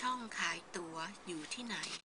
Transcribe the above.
ช่องขายตั๋วอยู่ที่ไหน